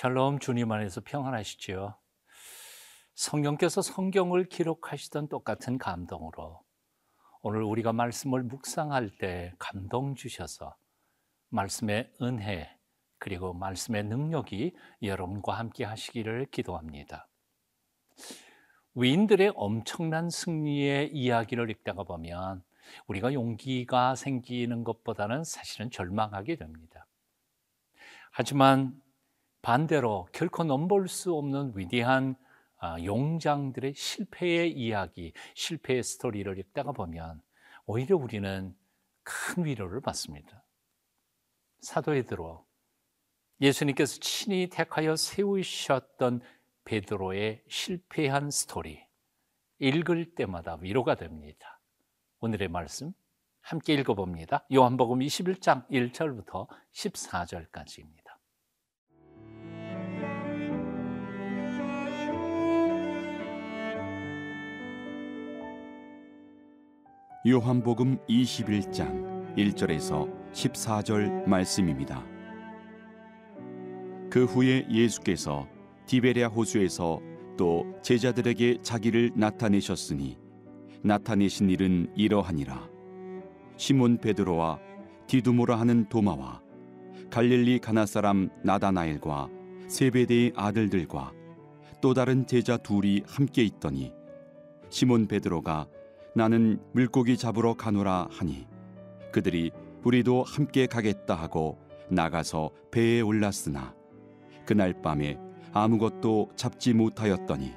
샬롬 주님 안에서 평안하시지요. 성경께서 성경을 기록하시던 똑같은 감동으로 오늘 우리가 말씀을 묵상할 때 감동 주셔서 말씀의 은혜 그리고 말씀의 능력이 여러분과 함께 하시기를 기도합니다. 위인들의 엄청난 승리의 이야기를 읽다가 보면 우리가 용기가 생기는 것보다는 사실은 절망하게 됩니다. 하지만 반대로 결코 넘볼 수 없는 위대한 아, 용장들의 실패의 이야기, 실패의 스토리를 읽다가 보면 오히려 우리는 큰 위로를 받습니다. 사도에들어 예수님께서 친히 택하여 세우셨던 베드로의 실패한 스토리 읽을 때마다 위로가 됩니다. 오늘의 말씀 함께 읽어봅니다. 요한복음 21장 1절부터 14절까지입니다. 요한복음 21장 1절에서 14절 말씀입니다. 그 후에 예수께서 디베랴 호수에서 또 제자들에게 자기를 나타내셨으니 나타내신 일은 이러하니라 시몬 베드로와 디두모라 하는 도마와 갈릴리 가나 사람 나다나엘과 세베대의 아들들과 또 다른 제자 둘이 함께 있더니 시몬 베드로가 나는 물고기 잡으러 가노라 하니 그들이 우리도 함께 가겠다 하고 나가서 배에 올랐으나 그날 밤에 아무것도 잡지 못하였더니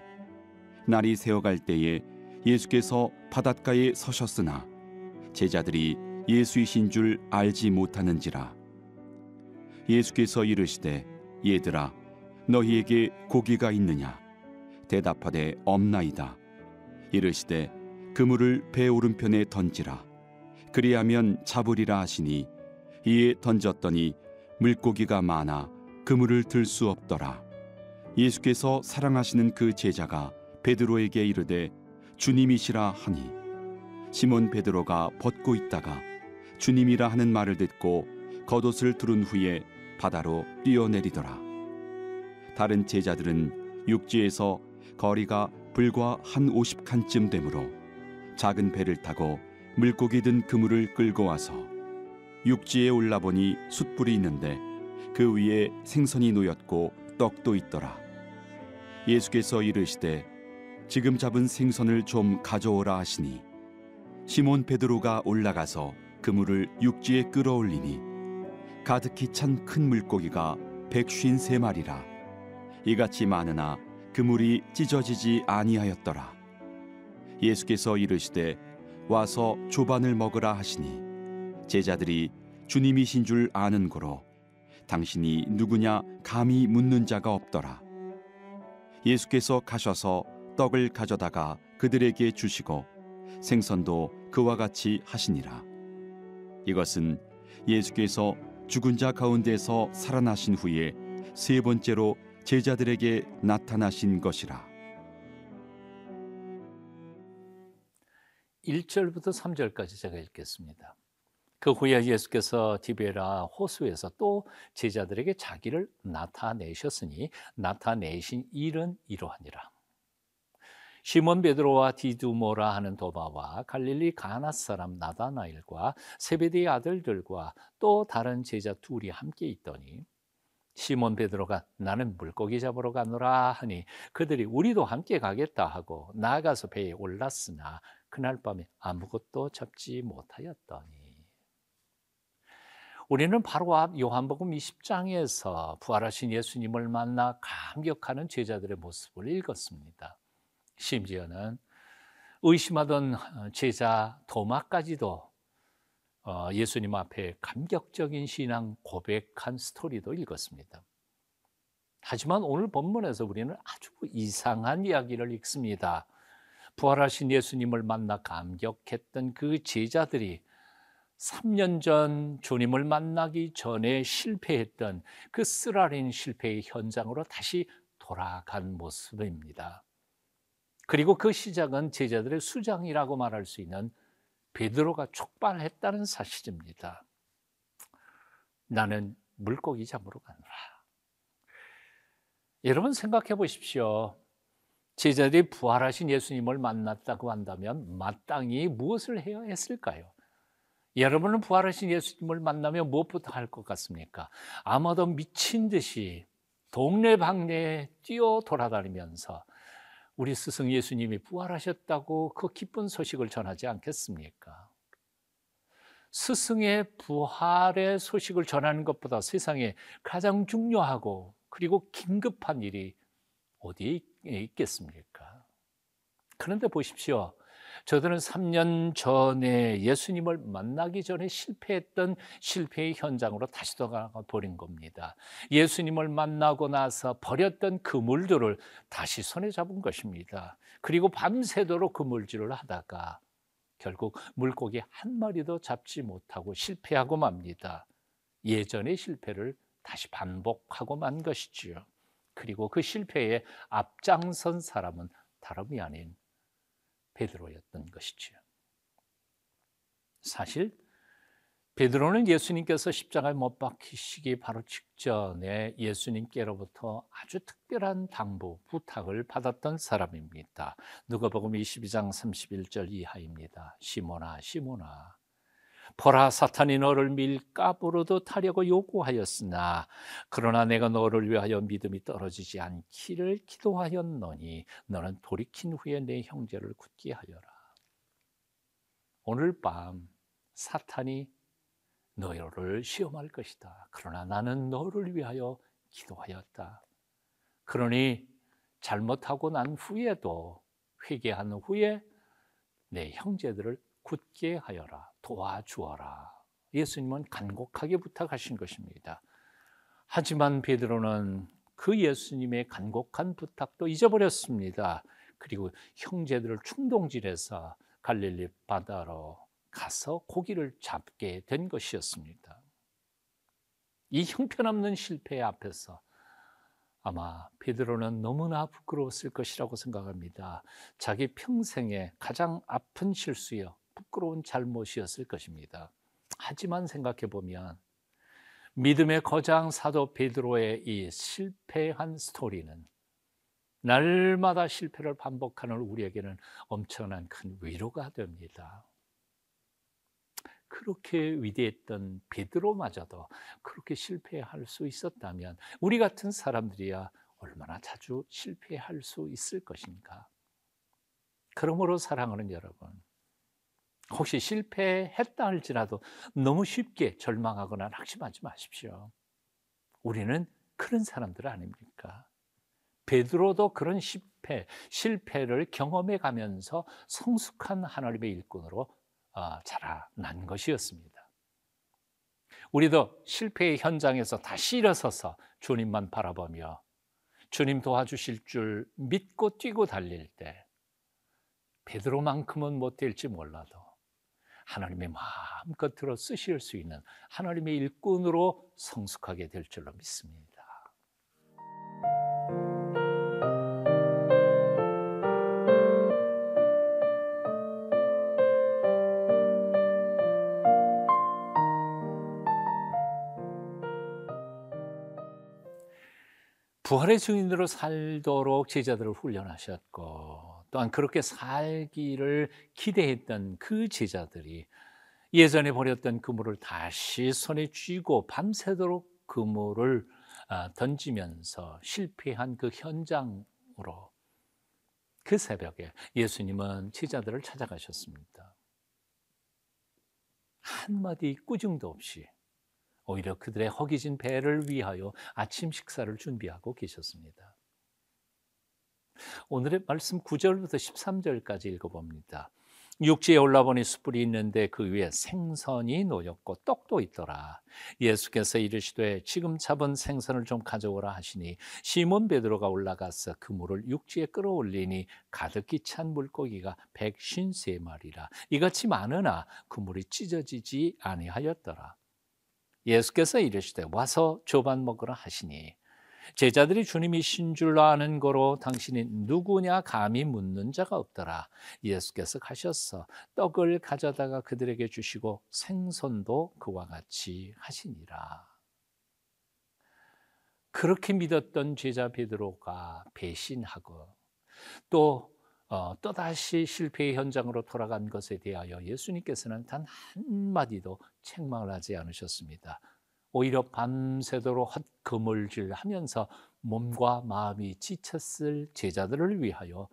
날이 새어갈 때에 예수께서 바닷가에 서셨으나 제자들이 예수이신 줄 알지 못하는지라. 예수께서 이르시되 얘들아 너희에게 고기가 있느냐? 대답하되 없나이다. 이르시되 그물을 배 오른편에 던지라. 그리하면 잡으리라 하시니 이에 던졌더니 물고기가 많아 그물을 들 수 없더라. 예수께서 사랑하시는 그 제자가 베드로에게 이르되 주님이시라 하니. 시몬 베드로가 벗고 있다가 주님이라 하는 말을 듣고 겉옷을 두른 후에 바다로 뛰어내리더라. 다른 제자들은 육지에서 거리가 불과 한 오십 칸쯤 되므로 작은 배를 타고 물고기 든 그물을 끌고 와서 육지에 올라보니 숯불이 있는데 그 위에 생선이 놓였고 떡도 있더라. 예수께서 이르시되 지금 잡은 생선을 좀 가져오라 하시니 시몬 베드로가 올라가서 그물을 육지에 끌어올리니 가득히 찬 큰 물고기가 백쉰 세 마리라 이같이 많으나 그물이 찢어지지 아니하였더라. 예수께서 이르시되 와서 조반을 먹으라 하시니 제자들이 주님이신 줄 아는 고로 당신이 누구냐 감히 묻는 자가 없더라. 예수께서 가셔서 떡을 가져다가 그들에게 주시고 생선도 그와 같이 하시니라. 이것은 예수께서 죽은 자 가운데서 살아나신 후에 세 번째로 제자들에게 나타나신 것이라. 1절부터 3절까지 제가 읽겠습니다. 그 후에 예수께서 디베라 호수에서 또 제자들에게 자기를 나타내셨으니 나타내신 일은 이러하니라. 시몬 베드로와 디두모라 하는 도바와 갈릴리 가나 사람 나다나일과 세베대의 아들들과 또 다른 제자 둘이 함께 있더니 시몬 베드로가 나는 물고기 잡으러 가노라 하니 그들이 우리도 함께 가겠다 하고 나가서 배에 올랐으나 그날 밤에 아무것도 잡지 못하였더니 우리는 바로 앞 요한복음 20장에서 부활하신 예수님을 만나 감격하는 제자들의 모습을 읽었습니다. 심지어는 의심하던 제자 도마까지도 어, 예수님 앞에 감격적인 신앙 고백한 스토리도 읽었습니다. 하지만 오늘 본문에서 우리는 아주 이상한 이야기를 읽습니다. 부활하신 예수님을 만나 감격했던 그 제자들이 3년 전 주님을 만나기 전에 실패했던 그 쓰라린 실패의 현장으로 다시 돌아간 모습입니다. 그리고 그 시작은 제자들의 수장이라고 말할 수 있는 베드로가 촉발했다는 사실입니다. 나는 물고기 잡으러 가노라. 여러분 생각해 보십시오. 제자들이 부활하신 예수님을 만났다고 한다면 마땅히 무엇을 해야 했을까요? 여러분은 부활하신 예수님을 만나면 무엇부터 할 것 같습니까? 아마도 미친 듯이 동네방네에 뛰어 돌아다니면서 우리 스승 예수님이 부활하셨다고 그 기쁜 소식을 전하지 않겠습니까? 스승의 부활의 소식을 전하는 것보다 세상에 가장 중요하고 그리고 긴급한 일이 어디에 있겠습니까? 그런데 보십시오. 저들은 3년 전에 예수님을 만나기 전에 실패했던 실패의 현장으로 다시 돌아가 버린 겁니다. 예수님을 만나고 나서 버렸던 그물들을 다시 손에 잡은 것입니다. 그리고 밤새도록 그물질을 하다가 결국 물고기 한 마리도 잡지 못하고 실패하고 맙니다. 예전의 실패를 다시 반복하고 만 것이지요. 그리고 그 실패에 앞장선 사람은 다름이 아닌 베드로였던 것이지요. 사실 베드로는 예수님께서 십자가에 못 박히시기 바로 직전에 예수님께로부터 아주 특별한 당부, 부탁을 받았던 사람입니다. 누가복음 22장 31절 이하입니다. 시모나 시모나 보라 사탄이 너를 밀가부로도 타려고 요구하였으나 그러나 내가 너를 위하여 믿음이 떨어지지 않기를 기도하였노니 너는 돌이킨 후에 내 형제를 굳게 하여라. 오늘 밤 사탄이 너를 시험할 것이다. 그러나 나는 너를 위하여 기도하였다. 그러니 잘못하고 난 후에도 회개한 후에 내 형제들을 굳게 하여라. 도와주어라. 예수님은 간곡하게 부탁하신 것입니다. 하지만 베드로는 그 예수님의 간곡한 부탁도 잊어버렸습니다. 그리고 형제들을 충동질해서 갈릴리 바다로 가서 고기를 잡게 된 것이었습니다. 이 형편없는 실패 앞에서 아마 베드로는 너무나 부끄러웠을 것이라고 생각합니다. 자기 평생에 가장 아픈 실수요, 부끄러운 잘못이었을 것입니다. 하지만 생각해 보면 믿음의 거장 사도 베드로의 이 실패한 스토리는 날마다 실패를 반복하는 우리에게는 엄청난 큰 위로가 됩니다. 그렇게 위대했던 베드로마저도 그렇게 실패할 수 있었다면 우리 같은 사람들이야 얼마나 자주 실패할 수 있을 것인가? 그러므로 사랑하는 여러분, 혹시 실패했다 할지라도 너무 쉽게 절망하거나 낙심하지 마십시오. 우리는 그런 사람들 아닙니까? 베드로도 그런 실패, 실패를 경험해 가면서 성숙한 하나님의 일꾼으로 어, 자라난 것이었습니다. 우리도 실패의 현장에서 다시 일어서서 주님만 바라보며 주님 도와주실 줄 믿고 뛰고 달릴 때 베드로만큼은 못 될지 몰라도 하나님의 마음껏 들어 쓰실 수 있는 하나님의 일꾼으로 성숙하게 될 줄로 믿습니다. 부활의 증인으로 살도록 제자들을 훈련하셨고 또한 그렇게 살기를 기대했던 그 제자들이 예전에 버렸던 그물을 다시 손에 쥐고 밤새도록 그물을 아, 던지면서 실패한 그 현장으로 그 새벽에 예수님은 제자들을 찾아가셨습니다. 한마디 꾸중도 없이 오히려 그들의 허기진 배를 위하여 아침 식사를 준비하고 계셨습니다. 오늘의 말씀 9절부터 13절까지 읽어봅니다. 육지에 올라보니 숯불이 있는데 그 위에 생선이 놓였고 떡도 있더라. 예수께서 이르시되 지금 잡은 생선을 좀 가져오라 하시니 시몬 베드로가 올라가서 그 물을 육지에 끌어올리니 가득히 찬 물고기가 백쉰세 마리라. 이같이 많으나 그 물이 찢어지지 아니하였더라. 예수께서 이르시되 와서 조반 먹으라 하시니 제자들이 주님이신 줄 아는 거로 당신이 누구냐 감히 묻는 자가 없더라. 예수께서 가셔서 떡을 가져다가 그들에게 주시고 생선도 그와 같이 하시니라. 그렇게 믿었던 제자 베드로가 배신하고 또 어, 또다시 실패의 현장으로 돌아간 것에 대하여 예수님께서는 단 한마디도 책망을 하지 않으셨습니다. 오히려 밤새도록 헛그물질 하면서 몸과 마음이 지쳤을 제자들을 위하여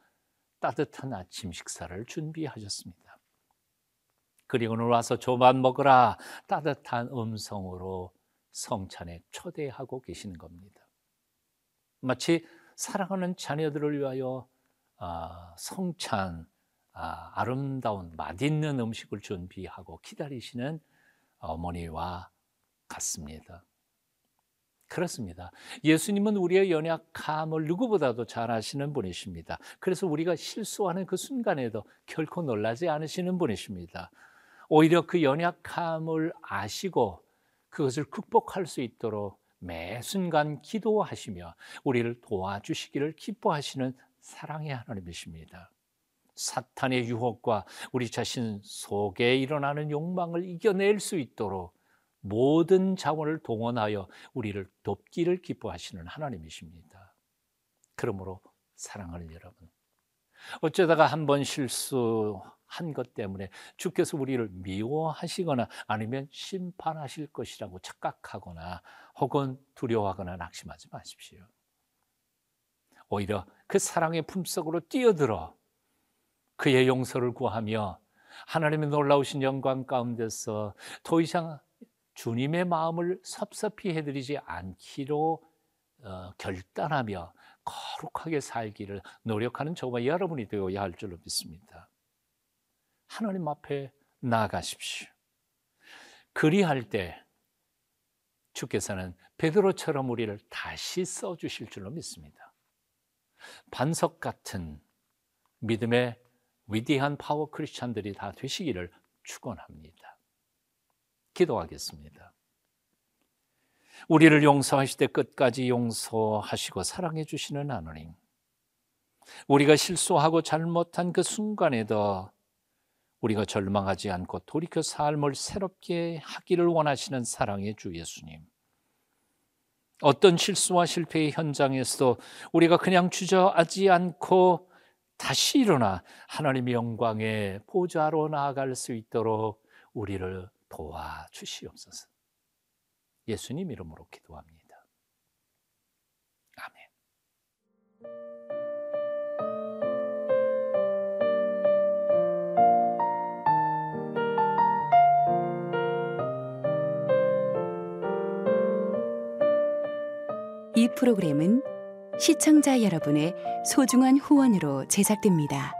따뜻한 아침 식사를 준비하셨습니다. 그리고는 와서 조만 먹으라 따뜻한 음성으로 성찬에 초대하고 계시는 겁니다. 마치 사랑하는 자녀들을 위하여 아, 성찬 아, 름다운 맛있는 음식을 준비하고 기다리시는 어머니와 같습니다. 그렇습니다. 예수님은 우리의 연약함을 누구보다도 잘 아시는 분이십니다. 그래서 우리가 실수하는 그 순간에도 결코 놀라지 않으시는 분이십니다. 오히려 그 연약함을 아시고 그것을 극복할 수 있도록 매 순간 기도하시며 우리를 도와주시기를 기뻐하시는 사랑의 하나님이십니다. 사탄의 유혹과 우리 자신 속에 일어나는 욕망을 이겨낼 수 있도록 모든 자원을 동원하여 우리를 돕기를 기뻐하시는 하나님이십니다. 그러므로 사랑하는 여러분, 어쩌다가 한 번 실수한 것 때문에 주께서 우리를 미워하시거나 아니면 심판하실 것이라고 착각하거나 혹은 두려워하거나 낙심하지 마십시오. 오히려 그 사랑의 품속으로 뛰어들어 그의 용서를 구하며 하나님의 놀라우신 영광 가운데서 더 이상 주님의 마음을 섭섭히 해드리지 않기로 어, 결단하며 거룩하게 살기를 노력하는 저와 여러분이 되어야 할 줄로 믿습니다. 하나님 앞에 나아가십시오. 그리할 때 주께서는 베드로처럼 우리를 다시 써 주실 줄로 믿습니다. 반석 같은 믿음의 위대한 파워 크리스찬들이 다 되시기를 축원합니다. 기도하겠습니다. 우리를 용서하실 때 끝까지 용서하시고 사랑해 주시는 하나님. 우리가 실수하고 잘못한 그 순간에도 우리가 절망하지 않고 돌이켜 삶을 새롭게 하기를 원하시는 사랑의 주 예수님. 어떤 실수와 실패의 현장에서도 우리가 그냥 주저하지 않고 다시 일어나 하나님의 영광의 보좌로 나아갈 수 있도록 우리를 도와주시옵소서. 예수님 이름으로 기도합니다. 아멘. 이 프로그램은 시청자 여러분의 소중한 후원으로 제작됩니다.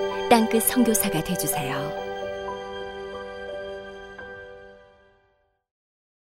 땅끝 성교사가 되주세요